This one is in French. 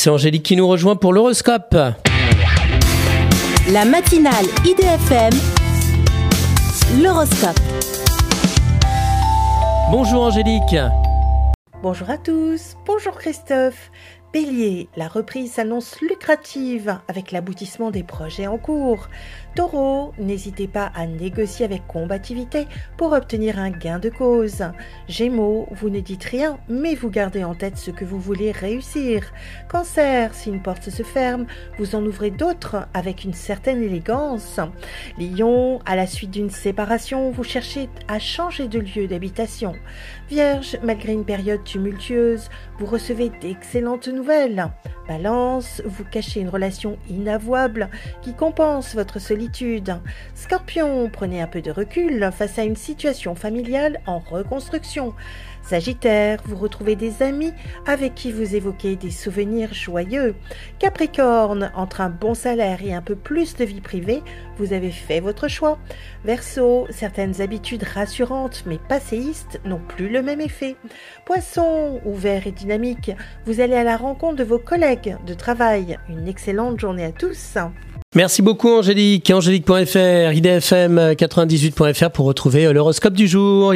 C'est Angélique qui nous rejoint pour l'horoscope. La matinale IDFM, l'horoscope. Bonjour Angélique. Bonjour à tous, bonjour Christophe. Bélier, la reprise s'annonce lucrative avec l'aboutissement des projets en cours. Taureau, n'hésitez pas à négocier avec combativité pour obtenir un gain de cause. Gémeaux, vous ne dites rien, mais vous gardez en tête ce que vous voulez réussir. Cancer, si une porte se ferme, vous en ouvrez d'autres avec une certaine élégance. Lion, à la suite d'une séparation, vous cherchez à changer de lieu d'habitation. Vierge, malgré une période tumultueuse, vous recevez d'excellentes nouvelle. Balance, vous cachez une relation inavouable qui compense votre solitude. Scorpion, prenez un peu de recul face à une situation familiale en reconstruction. Sagittaire, vous retrouvez des amis avec qui vous évoquez des souvenirs joyeux. Capricorne, entre un bon salaire et un peu plus de vie privée, vous avez fait votre choix. Verseau, certaines habitudes rassurantes mais passéistes n'ont plus le même effet. Poisson, ouvert et dynamique, vous allez à la rencontre de vos collègues de travail. Une excellente journée à tous. Merci beaucoup Angélique. Angélique.fr, idfm98.fr pour retrouver l'horoscope du jour.